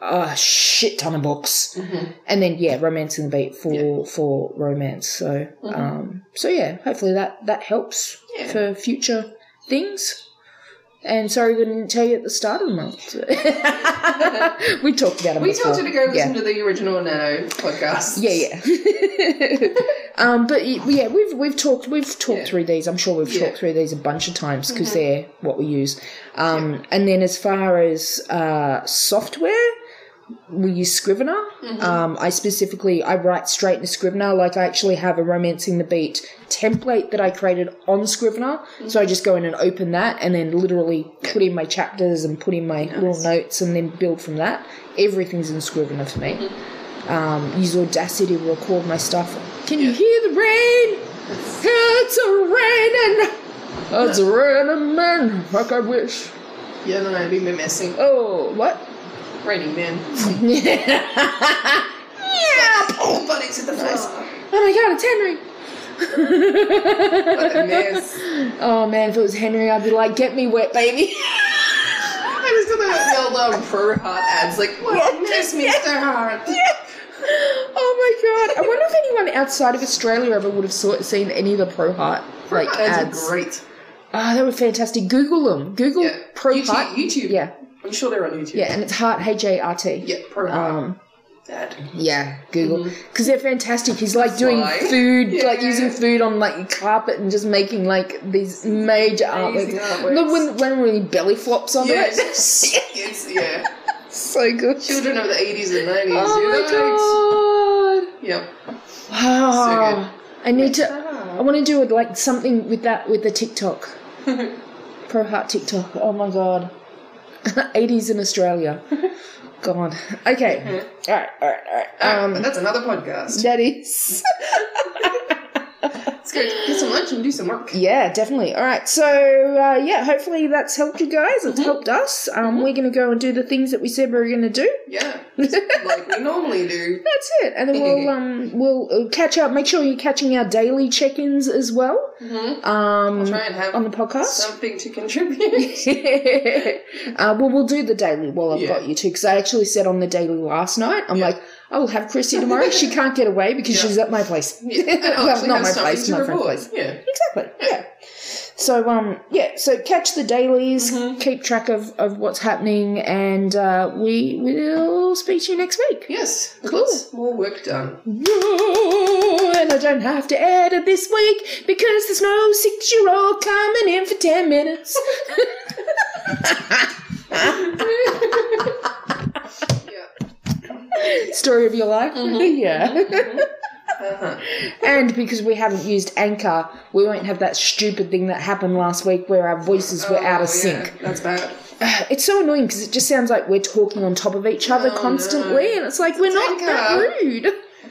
a shit ton of books, and then yeah, Romancing the Beat for for romance. So um, so yeah, hopefully that that helps Yeah. for future things. And sorry, we didn't tell you at the start of the month. we talked about it. We before. told you to go Yeah. listen to the original Nano podcast. Yeah, yeah. um, but yeah, we've we've talked we've talked Yeah. through these. I'm sure we've Yeah. Mm-hmm. talked through these a bunch of times because they're what we use. Um, And then as far as uh, software, we use Scrivener. Mm-hmm. Um, I specifically I write straight into Scrivener. Like I actually have a romancing the beat template that I created on Scrivener. Mm-hmm. So I just go in and open that, and then literally put in my chapters and put in my little notes, and then build from that. Everything's in Scrivener for me Mm-hmm. um, use Audacity to record my stuff. Can you hear the rain? It's a raining. It's a raining man. Fuck, I wish. Yeah, no, I'd be messing. Oh, what? Raining man. yeah. Oh, buddies at the face. Oh my god, it's Henry. What a mess. Oh man, if it was Henry, I'd be like, get me wet, baby. I was gonna got the old um, Pro Hart ads, like, what a mess, Mr. Hart. oh my god. I wonder if anyone outside of Australia ever would have saw, seen any of the Pro Hart like ads, ads. are great. Oh, they were fantastic. Google them. Google Yeah. Pro YouTube, Hart. YouTube. Yeah, I'm sure they're on YouTube. yeah, and it's Hart H A R T. Yeah, Pro Hart Um, ad. Yeah, Google because they're fantastic. He's like doing food, Yeah. like using food on like carpet and just making like these major artworks. artworks. Look when when really belly flops on Yeah, it. it's, yeah. so good. Children of the 80s and 90s. Oh my god! Yep. Wow. I need to. I want to do like something with that with the TikTok. Pro Hart TikTok. Oh my god. 80s in Australia. God. Okay. All right. All right. All right. Um, Um. that's another podcast. That is. Let's go get some lunch and do some work. Yeah, definitely. All right. So, uh, yeah, hopefully that's helped you guys. It's helped us. Um, We're going to go and do the things that we said we were going to do. Yeah, like we normally do. That's it. And then we'll um, we'll uh, catch up. Make sure you're catching our daily check-ins as well. Um, Try and have on the podcast. something to contribute. uh, well, we'll do the daily while I've Yeah. got you too, because I actually said on the daily last night, I'm like, I will have Chrissy tomorrow. she can't get away because Yeah. she's at my place. Yeah, well, not my place, my friend's place. Yeah. Exactly. Yeah. So um yeah, so catch the dailies, Mm-hmm. keep track of, of what's happening, and uh, we will speak to you next week. Yes. Cool. More work done. Ooh, And I don't have to edit this week because there's no six year old coming in for ten minutes. Yeah. Story of your life. Mm-hmm. yeah. Uh-huh. And because we haven't used Anchor, we won't have that stupid thing that happened last week where our voices were out of Oh, sync. Yeah, that's bad. It's so annoying because it just sounds like we're talking on top of each other Oh, constantly, no. and it's like we're not that rude.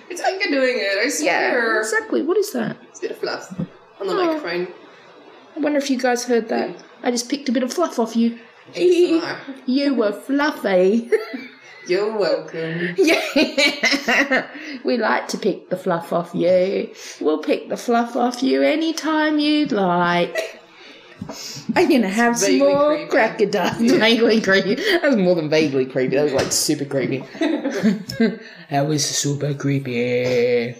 It's Anchor doing it, I Yeah, swear. exactly. What is that? It's a bit of fluff on the Oh. microphone. I wonder if you guys heard that. I just picked a bit of fluff off you. You were fluffy. You're welcome. yeah. we like to pick the fluff off you. We'll pick the fluff off you anytime you'd like. I'm gonna have some more creepy. cracker dust. Vaguely creepy. That was more than vaguely creepy. That was like super creepy. that was super creepy.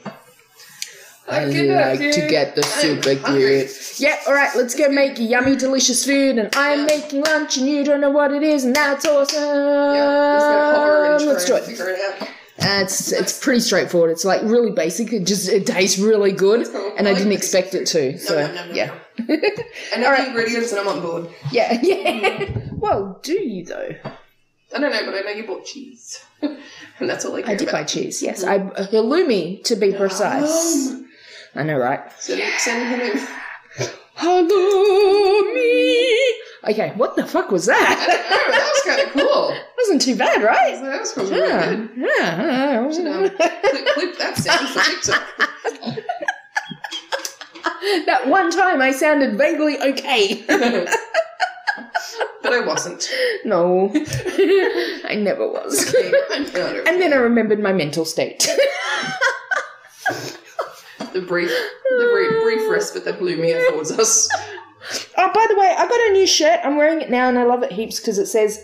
I like to get the super good. Yeah, alright, let's go make yummy, delicious food. And I'm Yeah. making lunch and you don't know what it is, and that's awesome. Yeah, just gonna hover and try let's do it. it. Uh, it's it's pretty straightforward. It's like really basic. It just it tastes really good, cool. and I like didn't expect it to. So no, no, no, yeah, I know the ingredients and I'm on board. yeah, yeah. well, do you though? I don't know, but I know you bought cheese. and that's all I I did buy cheese. Yes, I halloumi to be precise. Um, I know, right? send, send him in. Halloumi. Okay, what the fuck was I that? don't know, that was kind of cool. Wasn't too bad, right? That was really Yeah, good. yeah. Should, um, clip, clip that sound for TikTok. That one time I sounded vaguely okay. But I wasn't. No, I never was. I'm of And then I remembered my mental state. The brief, the brief, brief respite that halloumi affords us. oh, by the way, I got a new shirt. I'm wearing it now, and I love it heaps because it says,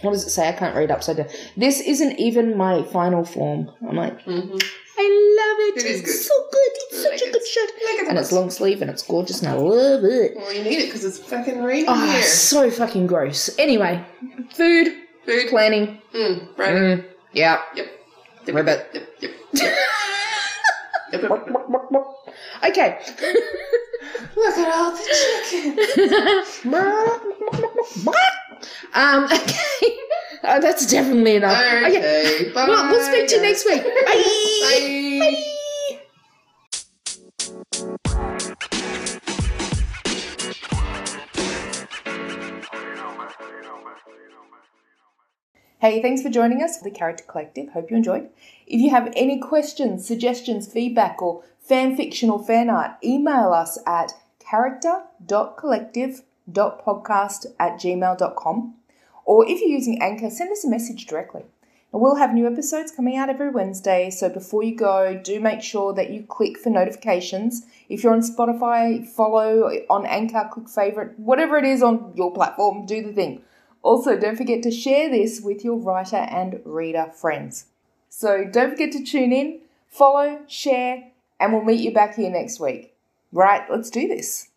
"What does it say?" I can't read upside down. This isn't even my final form. I'm like, Mhm. I love it. It is it's good. so good. It's such like a it. good shirt, Like and it's long sleeve and it's gorgeous, and I love it. Well, you need it because it's fucking raining Oh, here. so fucking gross. Anyway, food Food. planning. Mm, right. Mm, yeah. Yep. Yep. Ribbit. Yep. Yep. Yep. Okay. Look at all the chickens. um. Okay. Oh, that's definitely enough. Okay. Okay. Bye. Well, we'll speak to you next week. Bye. Bye. Hey, thanks for joining us for the Character Collective. Hope you enjoyed. If you have any questions, suggestions, feedback, or fan fiction or fan art, email us at character.collective.podcast at gmail.com. Or if you're using Anchor, send us a message directly. And we'll have new episodes coming out every Wednesday, so before you go, do make sure that you click for notifications. If you're on Spotify, follow on Anchor, click favorite, whatever it is on your platform, do the thing. Also, don't forget to share this with your writer and reader friends. So don't forget to tune in, follow, share, and we'll meet you back here next week. Right, let's do this.